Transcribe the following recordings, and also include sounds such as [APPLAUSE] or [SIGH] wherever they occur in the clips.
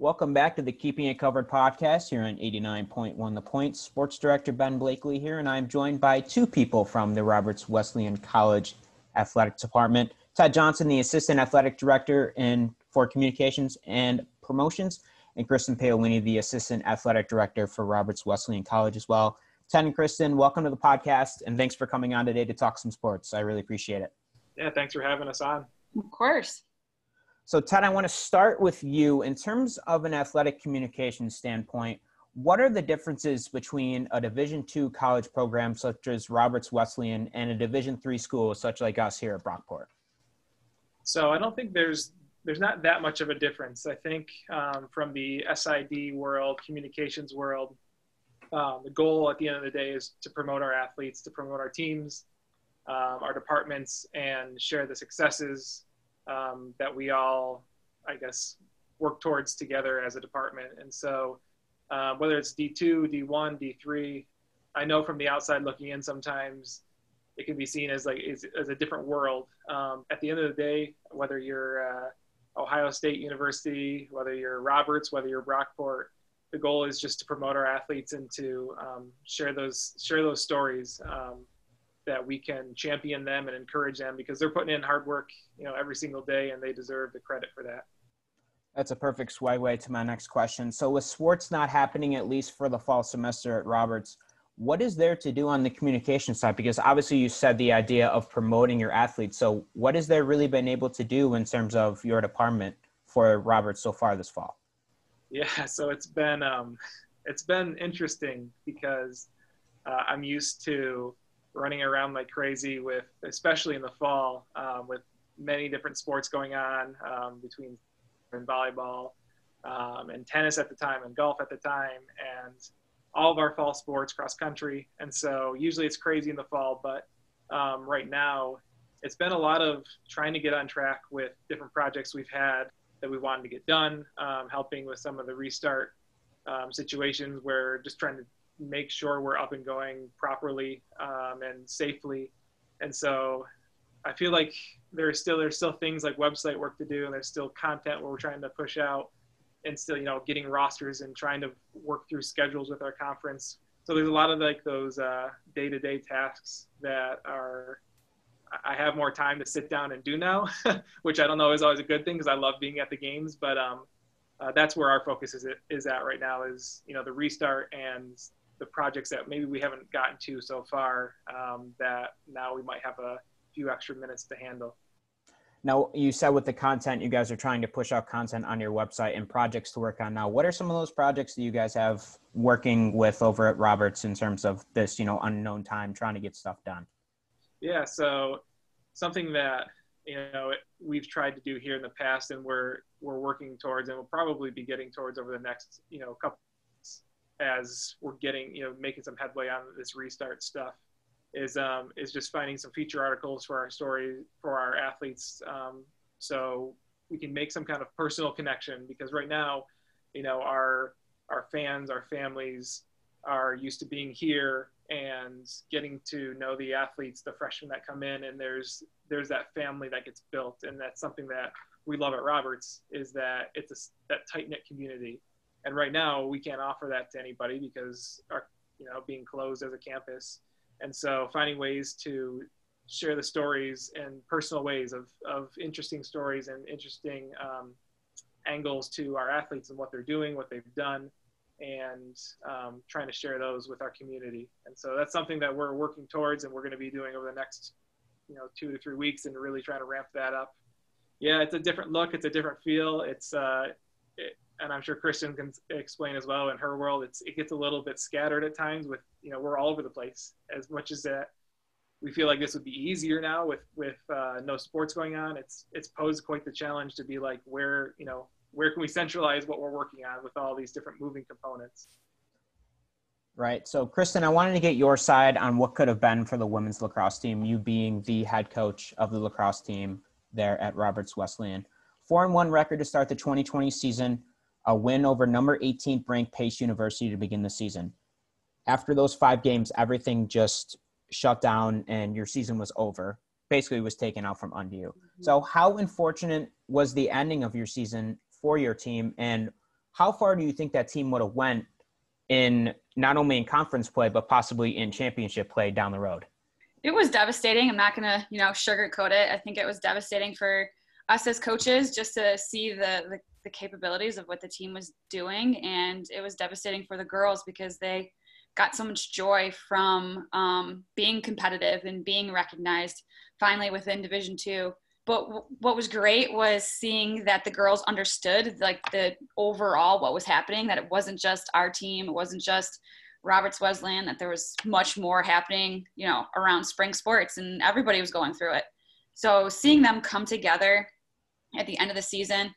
Welcome back to the Keeping It Covered podcast here on 89.1 The Point. Sports Director Ben Blakely here, and I'm joined by two people from the Roberts Wesleyan College Athletic Department. Ted Johnson, the Assistant Athletic Director in for Communications and Promotions, and Kristin Paolini, the Assistant Athletic Director for Roberts Wesleyan College as well. Ted and Kristin, welcome to the podcast, and thanks for coming on today to talk some sports. I really appreciate it. Yeah, thanks for having us on. Of course. So, Ted, I want to start with you. In terms of an athletic communication standpoint, what are the differences between a Division two college program such as Roberts Wesleyan and a Division three school such like us here at Brockport? So, I don't think there's there's not that much of a difference. I think um, from the SID world, communications world, um, the goal at the end of the day is to promote our athletes, to promote our teams, um, our departments, and share the successes um, that we all, I guess, work towards together as a department. And so, uh, whether it's D2, D1, D3, I know from the outside looking in, sometimes it can be seen as like as, as a different world. Um, at the end of the day, whether you're uh, Ohio State University, whether you're Roberts, whether you're Brockport, the goal is just to promote our athletes and to um, share those share those stories um, that we can champion them and encourage them because they're putting in hard work, you know, every single day, and they deserve the credit for that. That's a perfect segue to my next question. So, with sports not happening at least for the fall semester at Roberts, what is there to do on the communication side? Because obviously, you said the idea of promoting your athletes. So, what has there really been able to do in terms of your department for Roberts so far this fall? Yeah, [LAUGHS] so it's been um, it's been interesting because uh, I'm used to running around like crazy with, especially in the fall, um, with many different sports going on um, between and volleyball um, and tennis at the time and golf at the time and all of our fall sports cross country. And so usually it's crazy in the fall, but um, right now it's been a lot of trying to get on track with different projects we've had that we wanted to get done, um, helping with some of the restart um, situations where just trying to make sure we're up and going properly um, and safely. And so I feel like there's still there's still things like website work to do, and there's still content where we're trying to push out, and still you know getting rosters and trying to work through schedules with our conference. So there's a lot of like those uh, day-to-day tasks that are I have more time to sit down and do now, [LAUGHS] which I don't know is always a good thing because I love being at the games. But um, uh, that's where our focus is is at right now is you know the restart and the projects that maybe we haven't gotten to so far um, that now we might have a few extra minutes to handle. Now, you said with the content, you guys are trying to push out content on your website and projects to work on now. What are some of those projects that you guys have working with over at Roberts in terms of this, you know, unknown time trying to get stuff done? Yeah, so something that you know we've tried to do here in the past, and we're we're working towards, and we'll probably be getting towards over the next you know couple as we're getting you know making some headway on this restart stuff is um, is just finding some feature articles for our story for our athletes. Um, so we can make some kind of personal connection because right now you know our our fans our families are used to being here and getting to know the athletes the freshmen that come in and there's there's that family that gets built. And that's something that we love at roberts is that it's a, that tight knit community and right now, we can't offer that to anybody because our, you know, being closed as a campus. And so finding ways to share the stories and personal ways of, of interesting stories and interesting um, angles to our athletes and what they're doing, what they've done, and um, trying to share those with our community. And so that's something that we're working towards and we're going to be doing over the next, you know, two to three weeks and really trying to ramp that up. Yeah, it's a different look. It's a different feel. It's, uh, it, and I'm sure Kristin can explain as well. In her world, it's it gets a little bit scattered at times. With you know, we're all over the place. As much as that, we feel like this would be easier now with with uh, no sports going on. It's it's posed quite the challenge to be like where you know where can we centralize what we're working on with all these different moving components. Right. So, Kristin, I wanted to get your side on what could have been for the women's lacrosse team. You being the head coach of the lacrosse team there at Roberts Wesleyan. Four and one record to start the 2020 season a win over number 18th ranked Pace University to begin the season. After those five games, everything just shut down and your season was over. Basically, was taken out from under you. Mm-hmm. So, how unfortunate was the ending of your season for your team? And how far do you think that team would have went in not only in conference play but possibly in championship play down the road? It was devastating. I'm not gonna, you know, sugarcoat it. I think it was devastating for us as coaches just to see the, the, the capabilities of what the team was doing, and it was devastating for the girls because they got so much joy from um, being competitive and being recognized finally within Division Two. But what was great was seeing that the girls understood like the overall what was happening that it wasn't just our team it wasn't just roberts wesleyan that there was much more happening you know around spring sports and everybody was going through it. So seeing them come together at the end of the season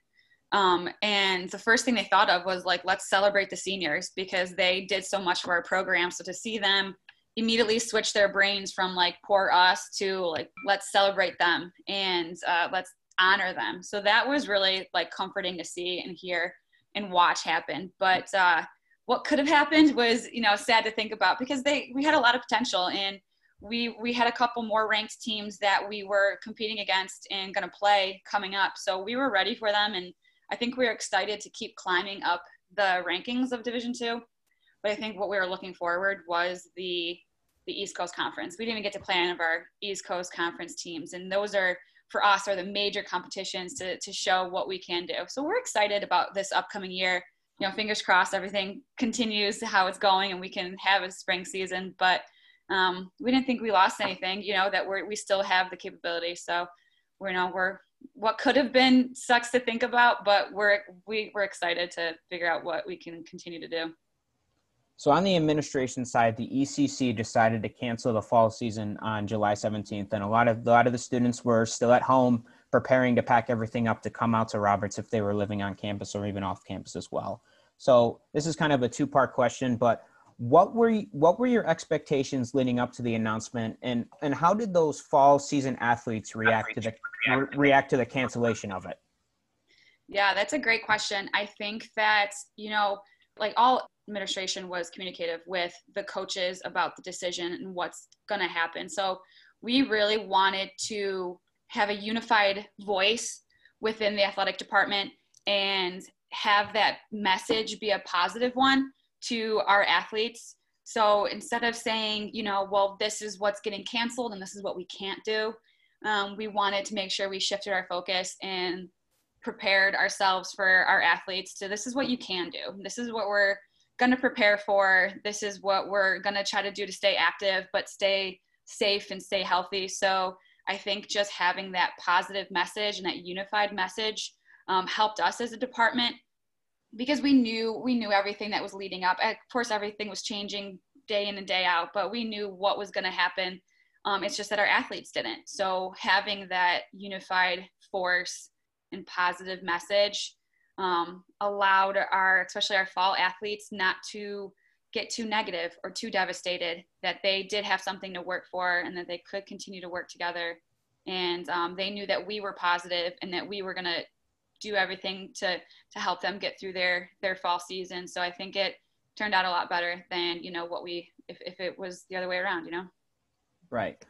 um, and the first thing they thought of was like let's celebrate the seniors because they did so much for our program. So to see them immediately switch their brains from like poor us to like let's celebrate them and uh, let's honor them. So that was really like comforting to see and hear and watch happen. But uh, what could have happened was you know sad to think about because they we had a lot of potential and we we had a couple more ranked teams that we were competing against and going to play coming up. So we were ready for them and i think we are excited to keep climbing up the rankings of division two but I think what we were looking forward was the the East Coast Conference. We didn't even get to play any of our East Coast Conference teams, and those are for us are the major competitions to to show what we can do. So we're excited about this upcoming year. You know, fingers crossed, everything continues how it's going, and we can have a spring season. But um, we didn't think we lost anything. You know that we we still have the capability. So we're you know we're what could have been sucks to think about, but we're we, we're excited to figure out what we can continue to do. So on the administration side, the ECC decided to cancel the fall season on July 17th, and a lot of a lot of the students were still at home preparing to pack everything up to come out to Roberts if they were living on campus or even off campus as well. So this is kind of a two-part question, but what were you, what were your expectations leading up to the announcement, and and how did those fall season athletes react to the react to the cancellation of it? Yeah, that's a great question. I think that you know, like all administration was communicative with the coaches about the decision and what's going to happen. So we really wanted to have a unified voice within the athletic department and have that message be a positive one to our athletes. So instead of saying, you know, well, this is what's getting canceled and this is what we can't do, um, we wanted to make sure we shifted our focus and prepared ourselves for our athletes to this is what you can do. This is what we're going to prepare for. This is what we're going to try to do to stay active, but stay safe and stay healthy. So I think just having that positive message and that unified message um, helped us as a department because we knew we knew everything that was leading up. Of course, everything was changing day in and day out, but we knew what was going to happen. Um, it's just that our athletes didn't. So having that unified force and positive message um, allowed our, especially our fall athletes, not to get too negative or too devastated, that they did have something to work for and that they could continue to work together. And um, they knew that we were positive and that we were going to do everything to, to help them get through their, their fall season. So I think it turned out a lot better than, you know, what we, if, if it was the other way around, you know? Right.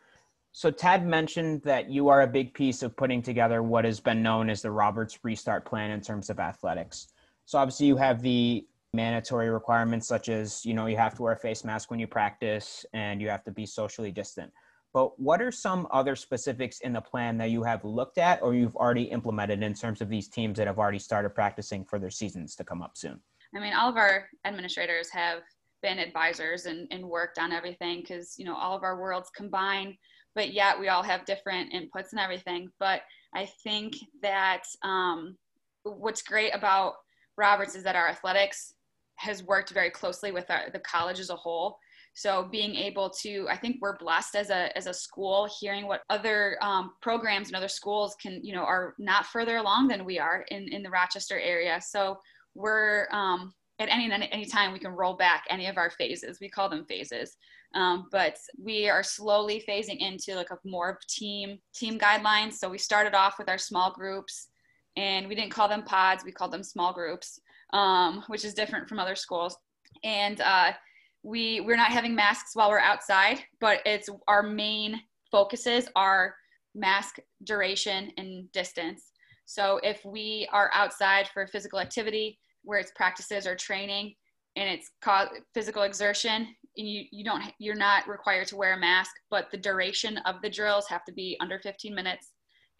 So Ted mentioned that you are a big piece of putting together what has been known as the Roberts Restart Plan in terms of athletics. So obviously you have the mandatory requirements such as, you know, you have to wear a face mask when you practice and you have to be socially distant. But what are some other specifics in the plan that you have looked at or you've already implemented in terms of these teams that have already started practicing for their seasons to come up soon? I mean, all of our administrators have been advisors and, and worked on everything because, you know, all of our worlds combine but yet we all have different inputs and everything. But I think that um, what's great about Roberts is that our athletics has worked very closely with our, the college as a whole. So being able to, I think we're blessed as a as a school, hearing what other um, programs and other schools can, you know, are not further along than we are in in the Rochester area. So we're um, at any any time we can roll back any of our phases. We call them phases. Um, but we are slowly phasing into like a more team team guidelines. So we started off with our small groups, and we didn't call them pods; we called them small groups, um, which is different from other schools. And uh, we we're not having masks while we're outside, but it's our main focuses are mask duration and distance. So if we are outside for physical activity, where it's practices or training and it's cause physical exertion and you, you don't you're not required to wear a mask but the duration of the drills have to be under 15 minutes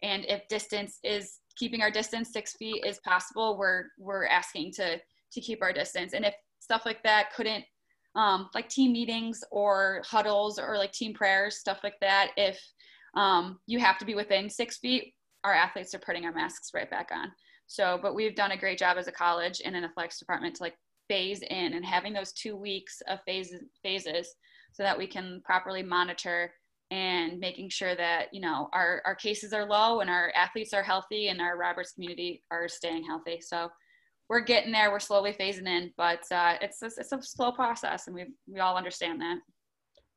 and if distance is keeping our distance six feet is possible we're we're asking to to keep our distance and if stuff like that couldn't um, like team meetings or huddles or like team prayers stuff like that. If um, you have to be within six feet our athletes are putting our masks right back on. So but we've done a great job as a college and an athletics department to like phase in and having those two weeks of phases phases so that we can properly monitor and making sure that you know our, our cases are low and our athletes are healthy and our roberts community are staying healthy. So we're getting there we're slowly phasing in but uh, it's, a, it's a slow process and we we all understand that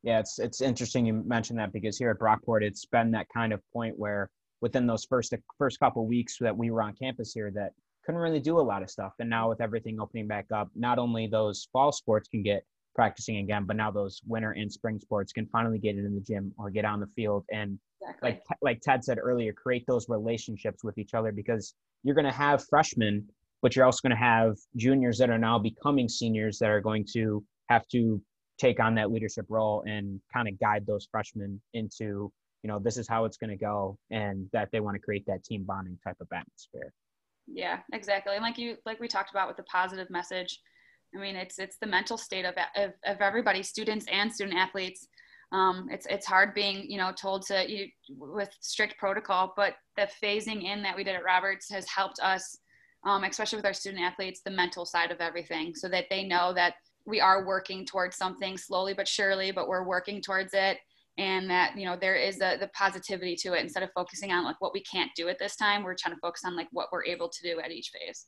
yeah it's it's interesting you mentioned that because here at brockport it's been that kind of point where within those first first couple weeks that we were on campus here that couldn't really do a lot of stuff. And now with everything opening back up, not only those fall sports can get practicing again, but now those winter and spring sports can finally get it in the gym or get on the field and exactly. like like Ted said earlier, create those relationships with each other because you're going to have freshmen, but you're also going to have juniors that are now becoming seniors that are going to have to take on that leadership role and kind of guide those freshmen into you know this is how it's going to go and that they want to create that team bonding type of atmosphere. Yeah exactly. And like you like we talked about with the positive message i mean it's it's the mental state of of, of everybody students and student athletes. Um, it's it's hard being you know told to you with strict protocol but the phasing in that we did at roberts has helped us um, especially with our student athletes the mental side of everything so that they know that we are working towards something slowly but surely but we're working towards it. And that you know there is a, the positivity to it. Instead of focusing on like what we can't do at this time we're trying to focus on like what we're able to do at each phase.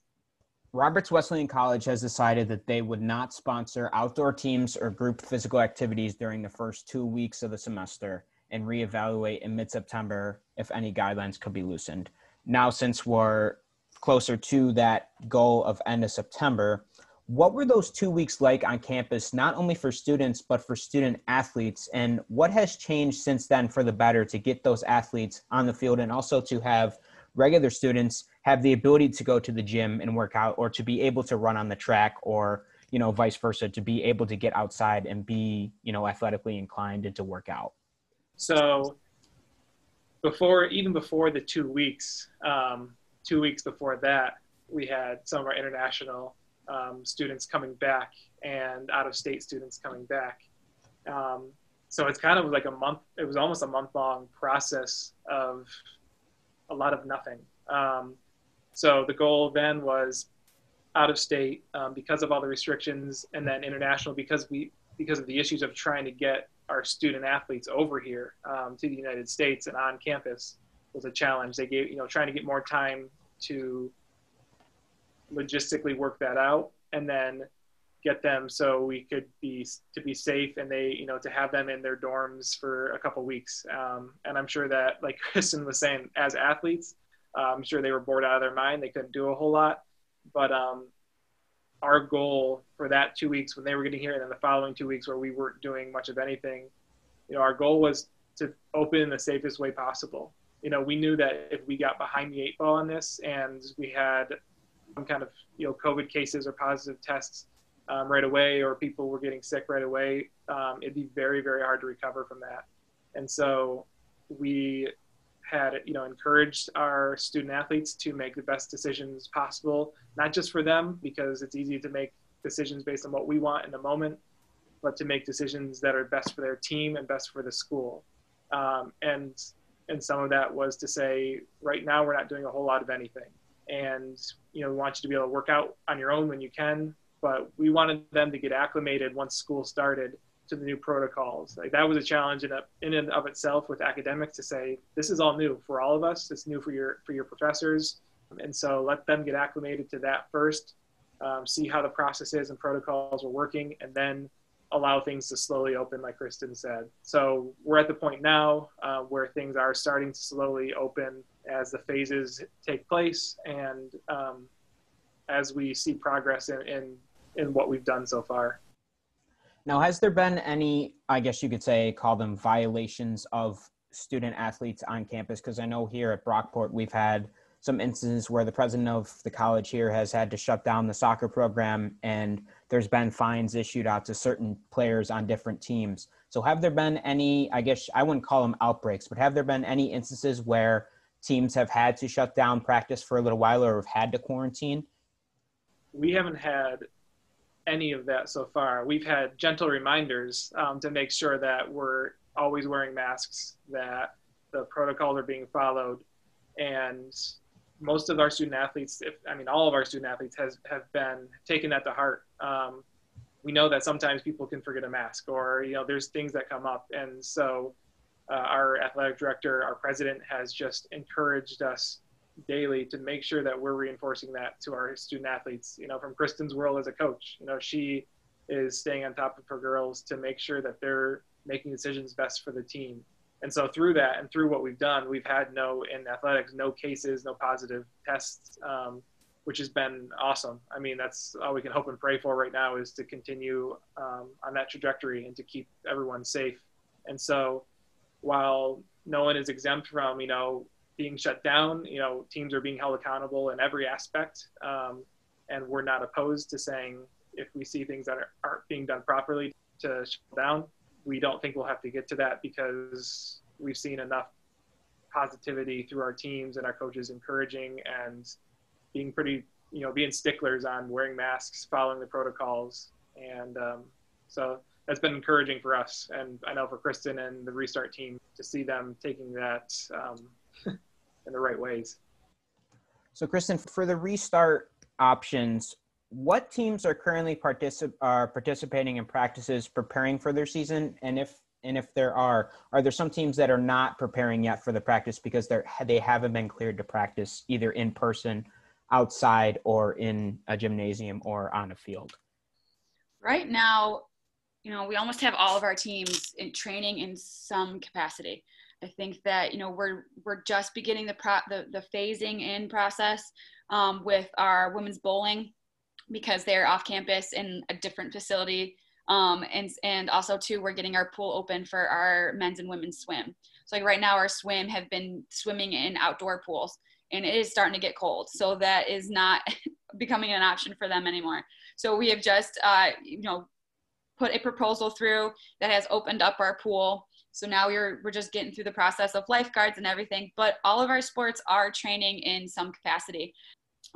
Roberts wesleyan college has decided that they would not sponsor outdoor teams or group physical activities during the first two weeks of the semester and reevaluate in mid-september if any guidelines could be loosened. Now since we're closer to that goal of end of september what were those two weeks like on campus, not only for students, but for student athletes? And what has changed since then for the better to get those athletes on the field and also to have regular students have the ability to go to the gym and work out or to be able to run on the track or, you know, vice versa, to be able to get outside and be, you know, athletically inclined and to work out? So before, even before the two weeks, um, two weeks before that, we had some of our international um, students coming back and out of state students coming back. Um, so it's kind of like a month, it was almost a month long process of a lot of nothing. Um, so the goal then was out of state um, because of all the restrictions and then international because we because of the issues of trying to get our student athletes over here um, to the United States and on campus was a challenge. They gave, you know, trying to get more time to logistically work that out and then get them so we could be to be safe and they you know to have them in their dorms for a couple weeks. Um, and i'm sure that like [LAUGHS] kristin was saying as athletes uh, i'm sure they were bored out of their mind. They couldn't do a whole lot. But um, our goal for that two weeks when they were getting here and then the following two weeks where we weren't doing much of anything you know our goal was to open in the safest way possible you know we knew that if we got behind the eight ball on this and we had some kind of you know COVID cases or positive tests um, right away, or people were getting sick right away, um, it'd be very very hard to recover from that. And so we had you know encouraged our student athletes to make the best decisions possible, not just for them because it's easy to make decisions based on what we want in the moment, but to make decisions that are best for their team and best for the school. Um, and and some of that was to say, right now we're not doing a whole lot of anything. And you know we want you to be able to work out on your own when you can but we wanted them to get acclimated once school started to the new protocols. Like that was a challenge in, a, in and of itself with academics to say this is all new for all of us. It's new for your for your professors. And so let them get acclimated to that first um, see how the processes and protocols are working. And then allow things to slowly open like kristin said so we're at the point now uh, where things are starting to slowly open as the phases take place and um, as we see progress in, in, in what we've done so far. Now, has there been any, I guess you could say, call them violations of student athletes on campus? Because I know here at Brockport, we've had some instances where the president of the college here has had to shut down the soccer program and there's been fines issued out to certain players on different teams. So have there been any, I guess I wouldn't call them outbreaks, but have there been any instances where teams have had to shut down practice for a little while or have had to quarantine? We haven't had any of that so far. We've had gentle reminders um, to make sure that we're always wearing masks, that the protocols are being followed, and most of our student athletes, if I mean all of our student athletes, has have been taking that to heart. Um, we know that sometimes people can forget a mask, or you know, there's things that come up, and so uh, our athletic director, our president, has just encouraged us daily to make sure that we're reinforcing that to our student athletes. You know, from Kristin's world as a coach, you know, she is staying on top of her girls to make sure that they're making decisions best for the team. And so through that and through what we've done, we've had no in athletics, no cases, no positive tests, um, which has been awesome. I mean, that's all we can hope and pray for right now is to continue um, on that trajectory and to keep everyone safe. And so while no one is exempt from, you know, being shut down, you know, teams are being held accountable in every aspect. Um, and we're not opposed to saying if we see things that are, aren't being done properly to shut down we don't think we'll have to get to that because we've seen enough positivity through our teams and our coaches encouraging and being pretty, you know, being sticklers on wearing masks, following the protocols. And um, so that's been encouraging for us. And I know for Kristin and the restart team to see them taking that um, [LAUGHS] in the right ways. So, Kristin, for the restart options, what teams are currently particip- are participating in practices preparing for their season? And if and if there are are there some teams that are not preparing yet for the practice because they're they haven't been cleared to practice either in person outside or in a gymnasium or on a field? Right now you know we almost have all of our teams in training in some capacity. I think that you know we're we're just beginning the pro the, the phasing in process um, with our women's bowling because they're off campus in a different facility. Um, and, and also too, we're getting our pool open for our men's and women's swim. So like right now our swim have been swimming in outdoor pools and it is starting to get cold. So that is not [LAUGHS] becoming an option for them anymore. So we have just, uh, you know, put a proposal through that has opened up our pool. So now we're, we're just getting through the process of lifeguards and everything, but all of our sports are training in some capacity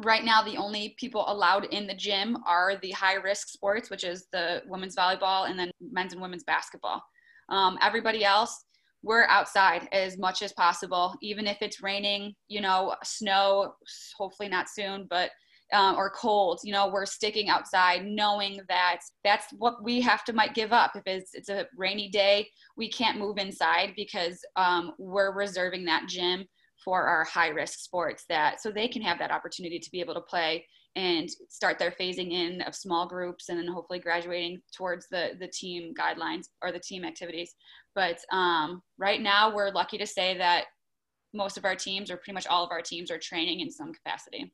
right now the only people allowed in the gym are the high risk sports which is the women's volleyball and then men's and women's basketball. Um, everybody else we're outside as much as possible even if it's raining you know snow hopefully not soon but um, or cold you know we're sticking outside knowing that that's what we have to might give up. If it's it's a rainy day we can't move inside because um, we're reserving that gym for our high risk sports that so they can have that opportunity to be able to play and start their phasing in of small groups and then hopefully graduating towards the the team guidelines or the team activities. But um, right now we're lucky to say that most of our teams or pretty much all of our teams are training in some capacity.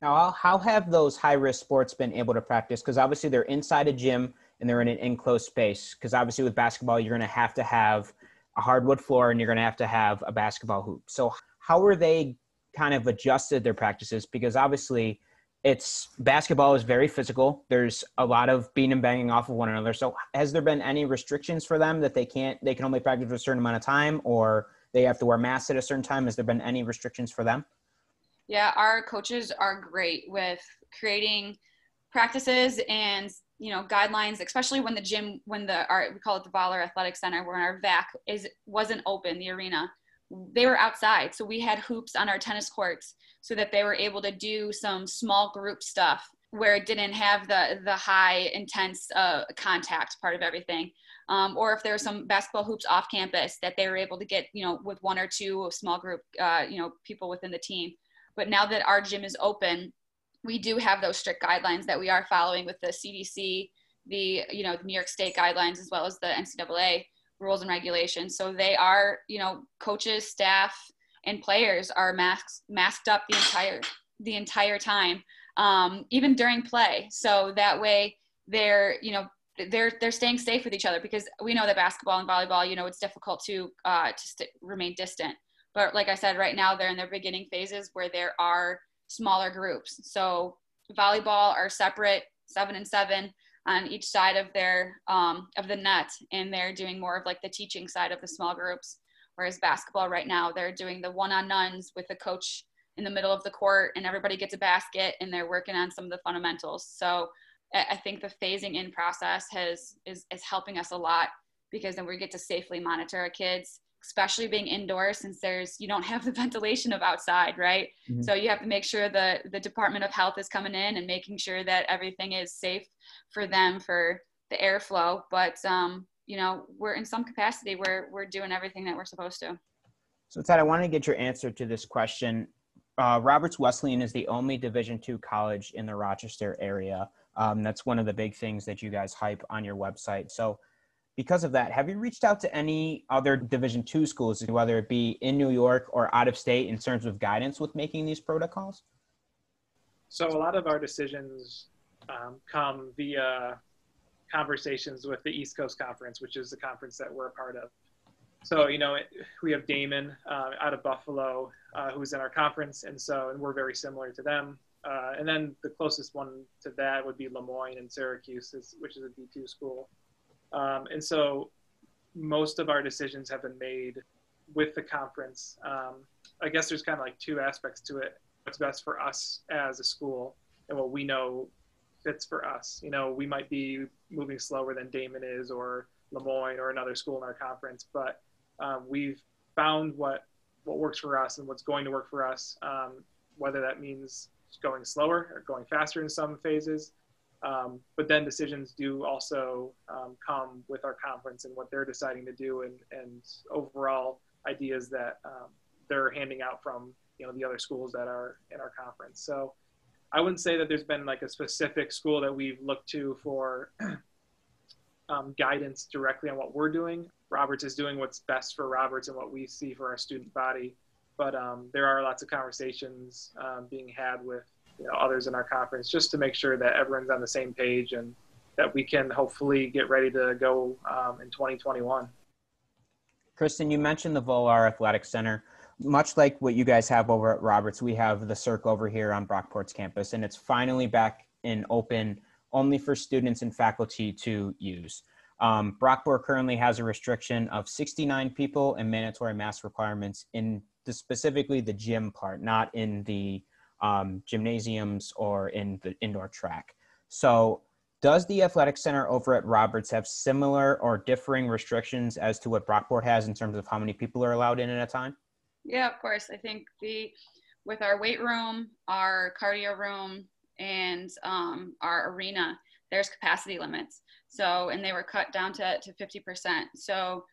Now how have those high risk sports been able to practice? Because obviously they're inside a gym and they're in an enclosed space. Because obviously with basketball you're going to have to have a hardwood floor and you're going to have to have a basketball hoop. So how are they kind of adjusted their practices? Because obviously, it's basketball is very physical. There's a lot of beating and banging off of one another. So, has there been any restrictions for them that they can't, they can only practice for a certain amount of time, or they have to wear masks at a certain time? Has there been any restrictions for them? Yeah, our coaches are great with creating practices and you know guidelines especially when the gym when the our we call it the Voller Athletic Center where our VAC is wasn't open the arena they were outside. So we had hoops on our tennis courts so that they were able to do some small group stuff where it didn't have the the high intense uh, contact part of everything. Um, or if there were some basketball hoops off campus that they were able to get, you know, with one or two small group, uh, you know, people within the team. But now that our gym is open, we do have those strict guidelines that we are following with the CDC, the you know the New York State guidelines as well as the NCAA rules and regulations. So they are, you know, coaches, staff, and players are masked masked up the entire the entire time, um, even during play. So that way they're, you know, they're they're staying safe with each other because we know that basketball and volleyball, you know, it's difficult to uh, to st- remain distant. But like I said, right now they're in their beginning phases where there are smaller groups. So volleyball are separate, seven and seven on each side of their um, of the net, and they're doing more of like the teaching side of the small groups. Whereas basketball right now, they're doing the one-on-ones with the coach in the middle of the court, and everybody gets a basket, and they're working on some of the fundamentals. So I think the phasing in process has is is helping us a lot because then we get to safely monitor our kids especially being indoors since there's you don't have the [LAUGHS] ventilation of outside right? Mm-hmm. so you have to make sure the the department of health is coming in and making sure that everything is safe for them for the airflow. But um you know we're in some capacity where we're doing everything that we're supposed to. So ted i want to get your answer to this question. Uh, roberts wesleyan is the only division two college in the rochester area. Um, that's one of the big things that you guys hype on your website. So because of that, have you reached out to any other Division two schools, whether it be in New York or out of state, in terms of guidance with making these protocols? So a lot of our decisions um, come via conversations with the East Coast Conference, which is the conference that we're a part of. So you know, we have Daemen uh, out of Buffalo, uh, who's in our conference, and so and we're very similar to them. Uh, and then the closest one to that would be Le Moyne and Syracuse, which is a D2 school. Um, and so most of our decisions have been made with the conference. Um, I guess there's kind of like two aspects to it. What's best for us as a school and what we know fits for us. You know, we might be moving slower than Daemen is or Le Moyne or another school in our conference, but um, we've found what what works for us and what's going to work for us. Um, whether that means going slower or going faster in some phases, um, but then decisions do also um, come with our conference and what they're deciding to do and, and overall ideas that um, they're handing out from you know the other schools that are in our conference. So I wouldn't say that there's been like a specific school that we've looked to for [CLEARS THROAT] um, guidance directly on what we're doing. Roberts is doing what's best for Roberts and what we see for our student body. But um, there are lots of conversations um, being had with you know, others in our conference just to make sure that everyone's on the same page and that we can hopefully get ready to go um, in 2021. Kristin, you mentioned the Voller Athletic Center. Much like what you guys have over at Roberts, we have the SERC over here on Brockport's campus, and it's finally back in open only for students and faculty to use. Um, Brockport currently has a restriction of 69 people and mandatory mask requirements in the, specifically the gym part, not in the um, gymnasiums or in the indoor track. So, does the athletic center over at Roberts have similar or differing restrictions as to what Brockport has in terms of how many people are allowed in at a time? Yeah, of course. I think the with our weight room, our cardio room, and um, our arena, there's capacity limits. So, and they were cut down to, to 50%. So,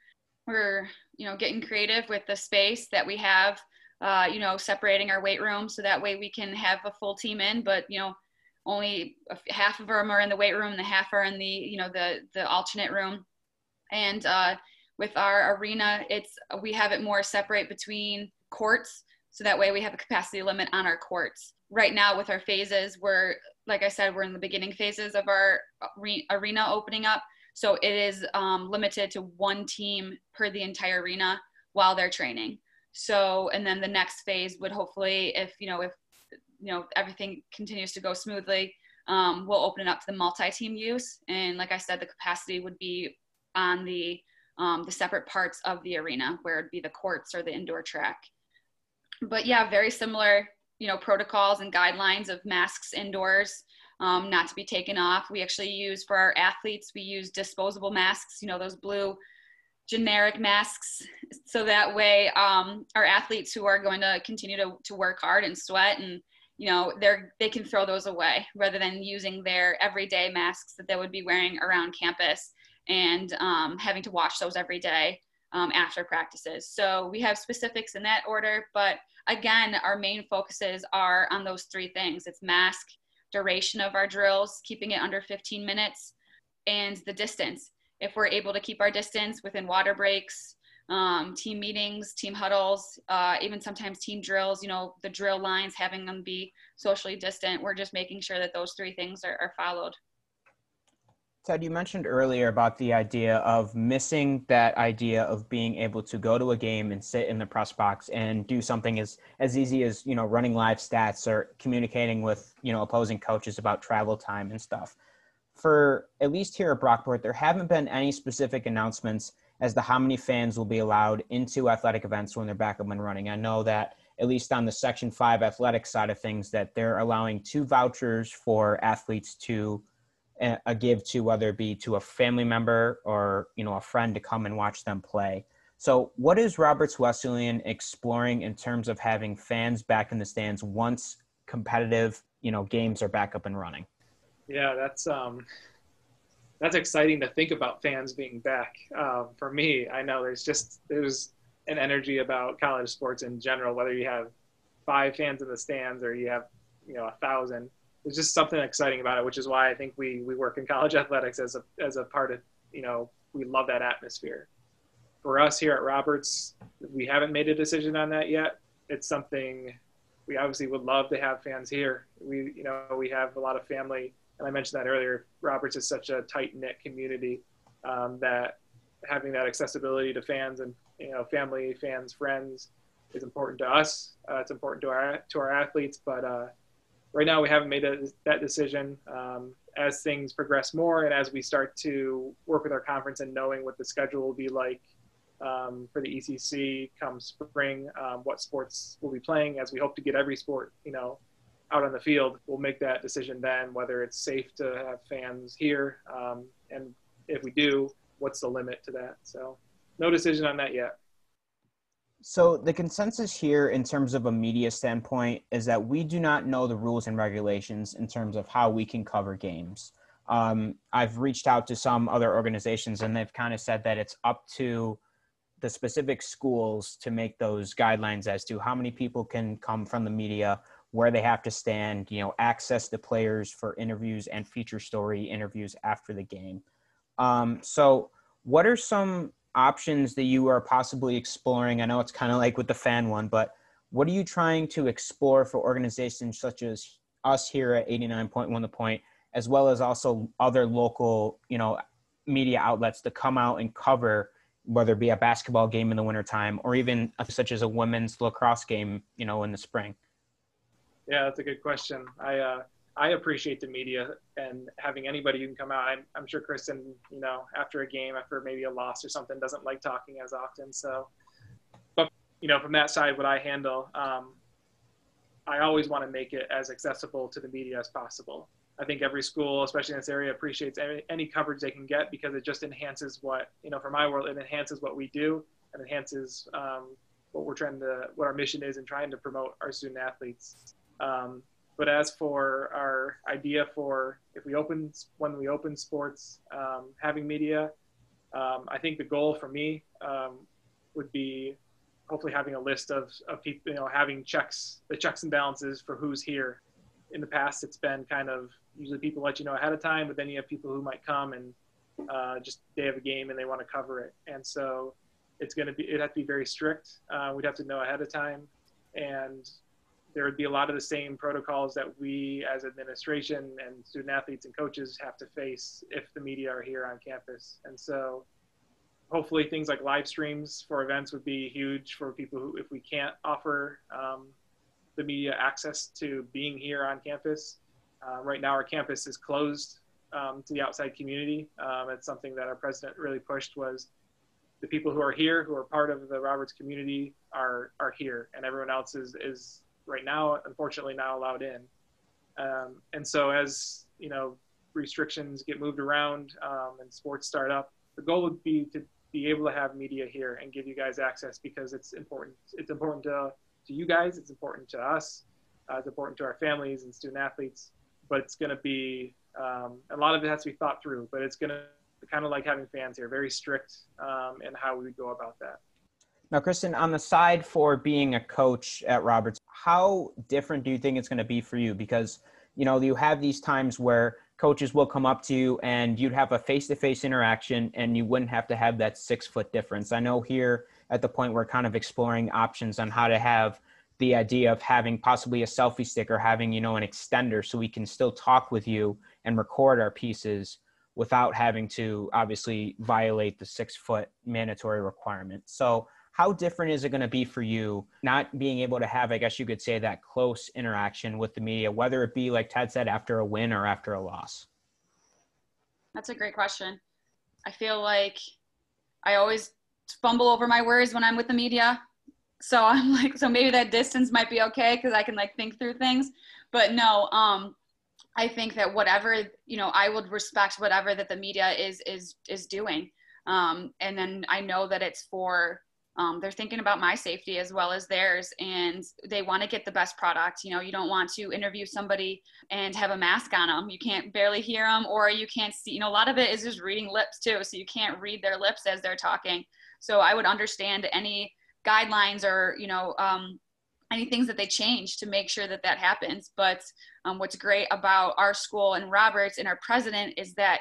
we're you know getting creative with the space that we have uh, you know, separating our weight room so that way we can have a full team in, but you know, only half of them are in the weight room, the half are in the you know the the alternate room, and uh, with our arena, it's we have it more separate between courts, so that way we have a capacity limit on our courts. Right now, with our phases, we're like I said, we're in the beginning phases of our arena opening up, so it is um, limited to one team per the entire arena while they're training. So, and then the next phase would hopefully, if you know, if you know everything continues to go smoothly, um, we'll open it up to the multi-team use. And like I said, the capacity would be on the um, the separate parts of the arena, where it'd be the courts or the indoor track. But yeah, very similar, you know, protocols and guidelines of masks indoors. Um, not to be taken off. We actually use for our athletes, we use disposable masks, you know, those blue generic masks so that way um, our athletes who are going to continue to, to work hard and sweat and you know they're they can throw those away rather than using their everyday masks that they would be wearing around campus and um, having to wash those every day um, after practices. So we have specifics in that order but again our main focuses are on those three things. It's mask duration of our drills keeping it under 15 minutes and the distance if we're able to keep our distance within water breaks, um, team meetings, team huddles, uh, even sometimes team drills, you know, the drill lines, having them be socially distant. We're just making sure that those three things are, are followed. Ted, you mentioned earlier about the idea of missing that idea of being able to go to a game and sit in the press box and do something as as easy as you know running live stats or communicating with you know opposing coaches about travel time and stuff. For at least here at Brockport, there haven't been any specific announcements as to how many fans will be allowed into athletic events when they're back up and running. I know that at least on the Section Five athletic side of things, that they're allowing two vouchers for athletes to uh, a give to whether it be to a family member or you know a friend to come and watch them play so what is roberts wesleyan exploring in terms of having fans back in the stands once competitive you know games are back up and running yeah that's um that's exciting to think about fans being back um, for me i know there's just there's an energy about college sports in general whether you have five fans in the stands or you have you know a thousand there's just something exciting about it, which is why I think we we work in college [LAUGHS] athletics as a as a part of you know we love that atmosphere. For us here at Roberts, we haven't made a decision on that yet. It's something we obviously would love to have fans here. We you know we have a lot of family, and I mentioned that earlier. Roberts is such a tight knit community um, that having that accessibility to fans and you know family, fans, friends is important to us. Uh, it's important to our to our athletes, but uh, right now we haven't made a, that decision. Um, as things progress more and as we start to work with our conference and knowing what the schedule will be like um, for the ECC come spring, um, what sports we'll be playing, as we hope to get every sport, you know, out on the field, we'll make that decision then whether it's safe to have fans here, um, and if we do, what's the limit to that. So, no decision on that yet. So the consensus here in terms of a media standpoint is that we do not know the rules and regulations in terms of how we can cover games. Um, I've reached out to some other organizations and they've kind of said that it's up to the specific schools to make those guidelines as to how many people can come from the media, where they have to stand, you know, access the players for interviews and feature story interviews after the game. Um, so, what are some options that you are possibly exploring? I know it's kind of like with the fan one, but what are you trying to explore for organizations such as us here at 89.1 The Point, as well as also other local, you know, media outlets to come out and cover whether it be a basketball game in the wintertime or even such as a women's lacrosse game, you know, in the spring? Yeah, that's a good question. I uh, I appreciate the media and having anybody who can come out. I'm, I'm sure Kristin, you know, after a game, after maybe a loss or something, doesn't like talking as often. So, but you know, from that side, what I handle, um, I always want to make it as accessible to the media as possible. I think every school, especially in this area, appreciates any, any coverage they can get because it just enhances what you know. For my world, it enhances what we do and enhances um, what we're trying to, what our mission is, in trying to promote our student athletes. Um, but as for our idea for if we open when we open sports, um, having media, um, I think the goal for me um, would be hopefully having a list of, of people, you know, having checks, the checks and balances for who's here. In the past, it's been kind of usually people let you know ahead of time, but then you have people who might come and uh, just they have a game and they want to cover it, and so it's going to be it have to be very strict. Uh, we'd have to know ahead of time, and there would be a lot of the same protocols that we as administration and student athletes and coaches have to face if the media are here on campus. And so hopefully things like live streams for events would be huge for people who, if we can't offer um, the media access to being here on campus. Uh, right now our campus is closed um, to the outside community. Um, it's something that our president really pushed was the people who are here, who are part of the Roberts community are, are here and everyone else is, is right now, unfortunately, not allowed in. Um, and so as you know, restrictions get moved around um, and sports start up, the goal would be to be able to have media here and give you guys access because it's important. It's important to, to you guys. It's important to us. Uh, it's important to our families and student athletes. But it's going to be um, a lot of it has to be thought through. But it's going to kind of like having fans here, very strict um, in how we would go about that. Now, Kristin, on the side for being a coach at Roberts, how different do you think it's going to be for you? Because, you know, you have these times where coaches will come up to you and you'd have a face to face interaction and you wouldn't have to have that six foot difference. I know here at the point we're kind of exploring options on how to have the idea of having possibly a selfie stick or having, you know, an extender so we can still talk with you and record our pieces without having to obviously violate the six foot mandatory requirement. So, how different is it going to be for you not being able to have, I guess you could say, that close interaction with the media, whether it be, like Ted said, after a win or after a loss? That's a great question. I feel like I always fumble over my words when I'm with the media. So [LAUGHS] I'm like, so maybe that distance might be okay because I can like think through things. But no, um, I think that whatever you know, I would respect whatever that the media is is is doing, um, and then I know that it's for um, they're thinking about my safety as well as theirs and they want to get the best product you know you don't want to interview somebody and have a mask on them you can't barely hear them or you can't see you know a lot of it is just reading lips too so you can't read their lips as they're talking. So i would understand any guidelines or you know um, any things that they change to make sure that that happens. But um, what's great about our school and roberts and our president is that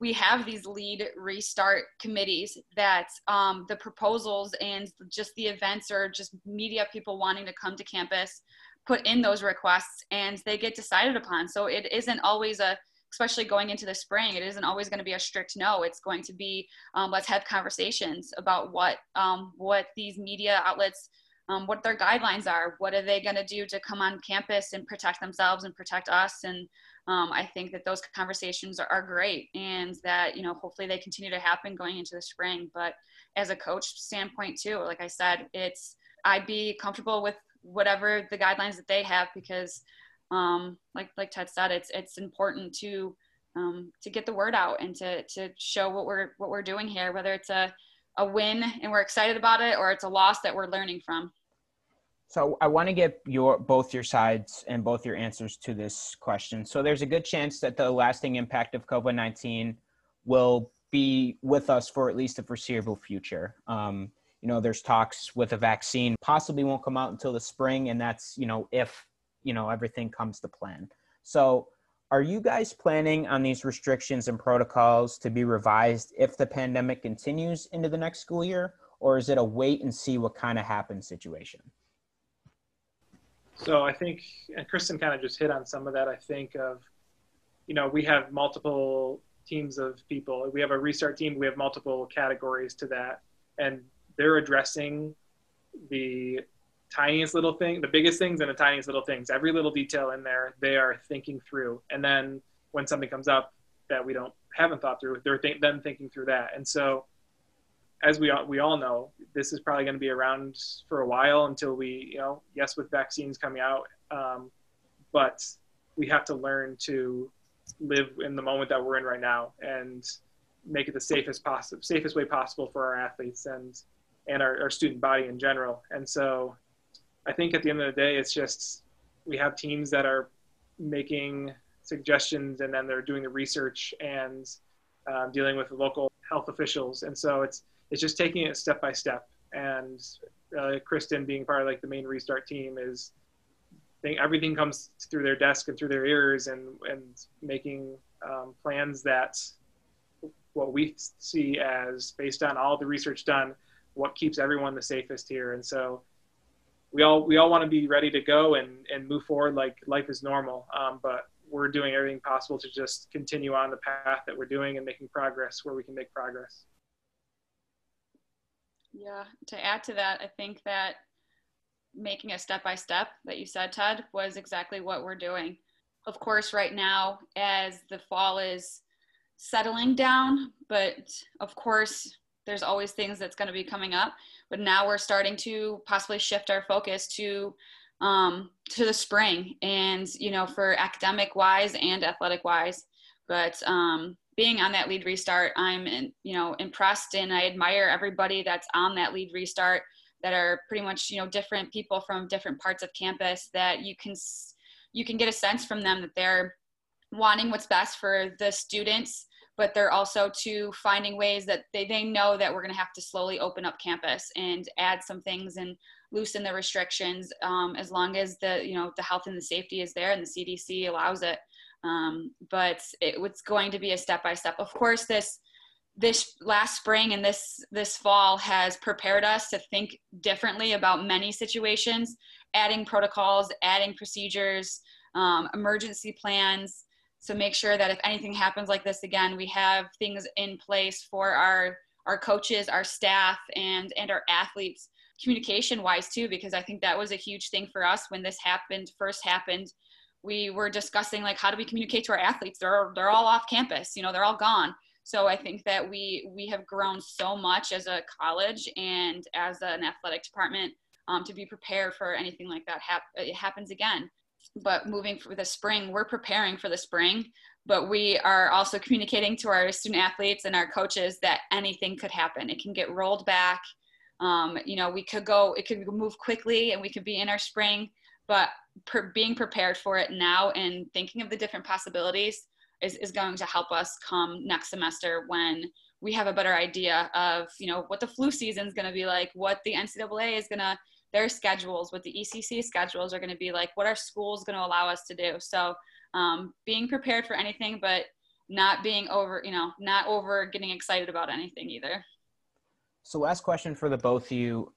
we have these lead restart committees that um, the proposals and just the events or just media people wanting to come to campus put in those requests and they get decided upon. So it isn't always a, especially going into the spring, it isn't always going to be a strict no. It's going to be um, let's have conversations about what um, what these media outlets um, what their guidelines are. What are they going to do to come on campus and protect themselves and protect us? And um, I think that those conversations are, are, great and that, you know, hopefully they continue to happen going into the spring. But as a coach standpoint too, like I said, it's, I'd be comfortable with whatever the guidelines that they have because um, like, like Ted said, it's, it's important to, um, to get the word out and to, to show what we're, what we're doing here, whether it's a, a win and we're excited about it or it's a loss that we're learning from. So I want to get your both your sides and both your answers to this question. So there's a good chance that the lasting impact of COVID-19 will be with us for at least the foreseeable future. Um, you know, there's talks with a vaccine possibly won't come out until the spring, and that's you know if you know everything comes to plan. So are you guys planning on these restrictions and protocols to be revised if the pandemic continues into the next school year, or is it a wait and see what kind of happens situation? So I think, and Kristin kind of just hit on some of that. I think of, you know, we have multiple teams of people. We have a restart team. We have multiple categories to that, and they're addressing the tiniest little thing, the biggest things, and the tiniest little things. Every little detail in there, they are thinking through. And then when something comes up that we don't haven't thought through, they're th- then thinking through that. And so as we all, we all know, this is probably going to be around for a while until we, you know, yes, with vaccines coming out, um, but we have to learn to live in the moment that we're in right now and make it the safest possible, safest way possible for our athletes and and our, our student body in general. And so, I think at the end of the day, it's just we have teams that are making suggestions and then they're doing the research and um, dealing with the local health officials. And so it's it's just taking it step by step. And uh, Kristin being part of like the main restart team is think everything comes through their desk and through their ears and and making um, plans that what we see as based on all the research done what keeps everyone the safest here. And so we all we all want to be ready to go and and move forward like life is normal. Um, but we're doing everything possible to just continue on the path that we're doing and making progress where we can make progress yeah, to add to that, I think that making a step by step that you said, Ted, was exactly what we're doing. Of course, right now, as the fall is settling down, but of course, there's always things that's going to be coming up. But now we're starting to possibly shift our focus to um, to the spring, and you know, for academic wise and athletic wise. But um, being on that lead restart, I'm you know impressed and I admire everybody that's on that lead restart that are pretty much you know different people from different parts of campus that you can you can get a sense from them that they're wanting what's best for the students but they're also to finding ways that they, they know that we're going to have to slowly open up campus and add some things and loosen the restrictions um, as long as the you know the health and the safety is there and the cdc allows it um, but it, it's going to be a step by step. Of course, this this last spring and this this fall has prepared us to think differently about many situations, adding protocols, adding procedures, um, emergency plans. So make sure that if anything happens like this again, we have things in place for our our coaches, our staff, and and our athletes communication wise too, because I think that was a huge thing for us when this happened first happened. We were discussing like how do we communicate to our athletes? They're they're all off campus, you know, they're all gone. So I think that we we have grown so much as a college and as an athletic department um, to be prepared for anything like that hap- it happens again. But moving for the spring, we're preparing for the spring, but we are also communicating to our student athletes and our coaches that anything could happen. It can get rolled back. Um, you know, we could go, it could move quickly and we could be in our spring, but per, being prepared for it now and thinking of the different possibilities is, is going to help us come next semester when we have a better idea of, you know, what the flu season is going to be like, what the NCAA is going to, their schedules, what the ECC schedules are going to be like, what our school is going to allow us to do. So um, being prepared for anything, but not being over, you know, not over getting excited about anything either. So, last question for the both of you.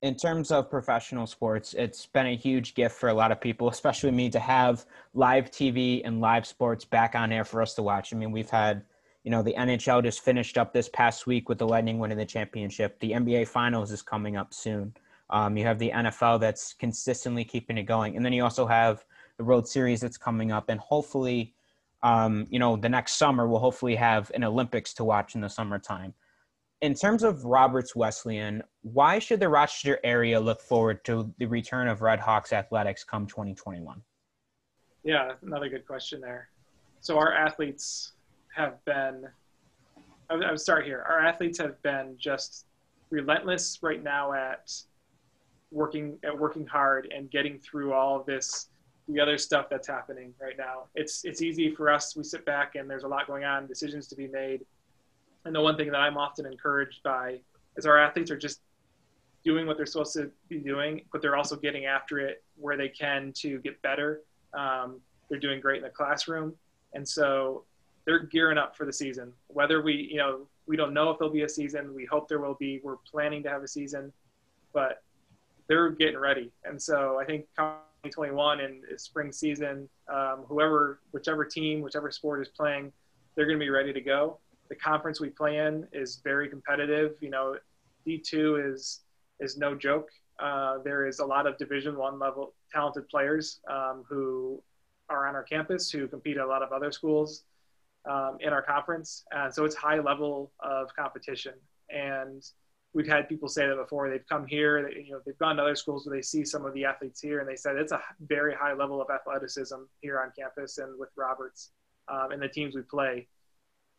In terms of professional sports, it's been a huge gift for a lot of people, especially me, to have live TV and live sports back on air for us to watch. I mean, we've had, you know, the NHL just finished up this past week with the Lightning winning the championship. The NBA Finals is coming up soon. Um, you have the NFL that's consistently keeping it going, and then you also have the World Series that's coming up, and hopefully, um, you know, the next summer we'll hopefully have an Olympics to watch in the summertime in terms of Roberts Wesleyan, why should the Rochester area look forward to the return of Red Hawks athletics come 2021? Yeah, another good question there. So our athletes have been. I would start here. Our athletes have been just relentless right now at working at working hard and getting through all of this the other stuff that's happening right now. It's it's easy for us. We sit back and there's a lot going on, decisions to be made and the one thing that I'm often encouraged by is our athletes are just doing what they're supposed to be doing, but they're also getting after it where they can to get better. Um, they're doing great in the classroom, and so they're gearing up for the season. Whether we, you know, we don't know if there'll be a season. We hope there will be. We're planning to have a season, but they're getting ready. And so I think 2021 and spring season, um, whoever, whichever team, whichever sport is playing, they're going to be ready to go the conference we play in is very competitive. You know, D2 is is no joke. Uh, there is a lot of Division One level talented players um, who are on our campus who compete at a lot of other schools um, in our conference, and so it's high level of competition. And we've had people say that before. They've come here, they, you know, they've gone to other schools where they see some of the athletes here, and they said it's a very high level of athleticism here on campus and with Roberts um, and the teams we play.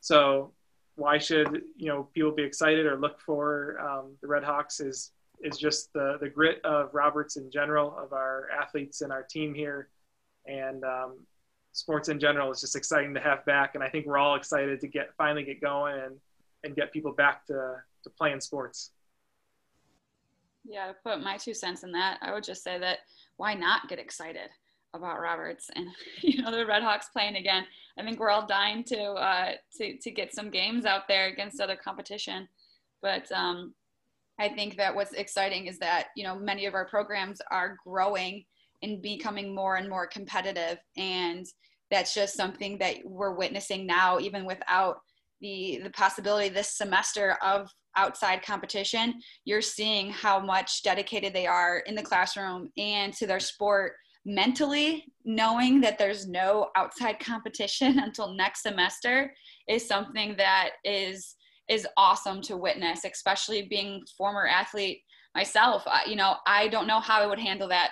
So why should you know people be excited or look for um, the Red Hawks is is just the the grit of Roberts in general, of our athletes and our team here, and um, sports in general is just exciting to have back. And I think we're all excited to get finally get going and and get people back to to playing sports. Yeah, to put my two cents in that, I would just say that why not get excited? About Roberts and [LAUGHS] you know the Red Hawks playing again. I think we're all dying to uh, to to get some games out there against other competition. But um, I think that what's exciting is that you know many of our programs are growing and becoming more and more competitive, and that's just something that we're witnessing now, even without the the possibility this semester of outside competition. You're seeing how much dedicated they are in the classroom and to their sport mentally knowing that there's no outside competition [LAUGHS] until next semester is something that is is awesome to witness especially being former athlete myself. I, you know i don't know how i would handle that.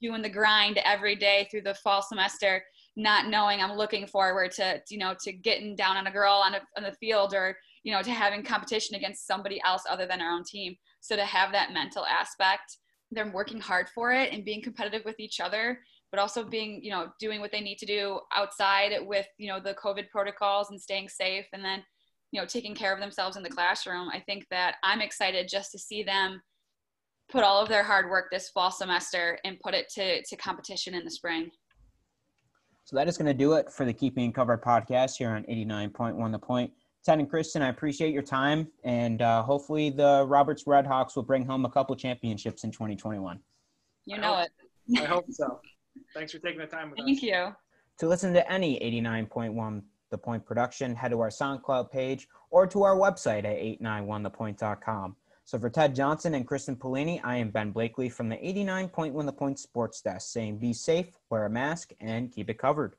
Doing the grind every day through the fall semester not knowing i'm looking forward to you know to getting down on a girl on, a, on the field or you know to having competition against somebody else other than our own team. So to have that mental aspect they're working hard for it and being competitive with each other but also being you know doing what they need to do outside with you know the covid protocols and staying safe and then you know taking care of themselves in the classroom. I think that i'm excited just to see them put all of their hard work this fall semester and put it to, to competition in the spring. So that is going to do it for the keeping covered podcast here on 89.1 the point Ted and Kristin, I appreciate your time, and uh, hopefully the Roberts Redhawks will bring home a couple championships in 2021. You know it. I hope so. Thanks for taking the time with Thank us. Thank you. To listen to any 89.1 The Point production, head to our SoundCloud page or to our website at 891thepoint.com. So for Ted Johnson and Kristin Paolini, I am Ben Blakely from the 89.1 The Point Sports Desk saying be safe, wear a mask, and keep it covered.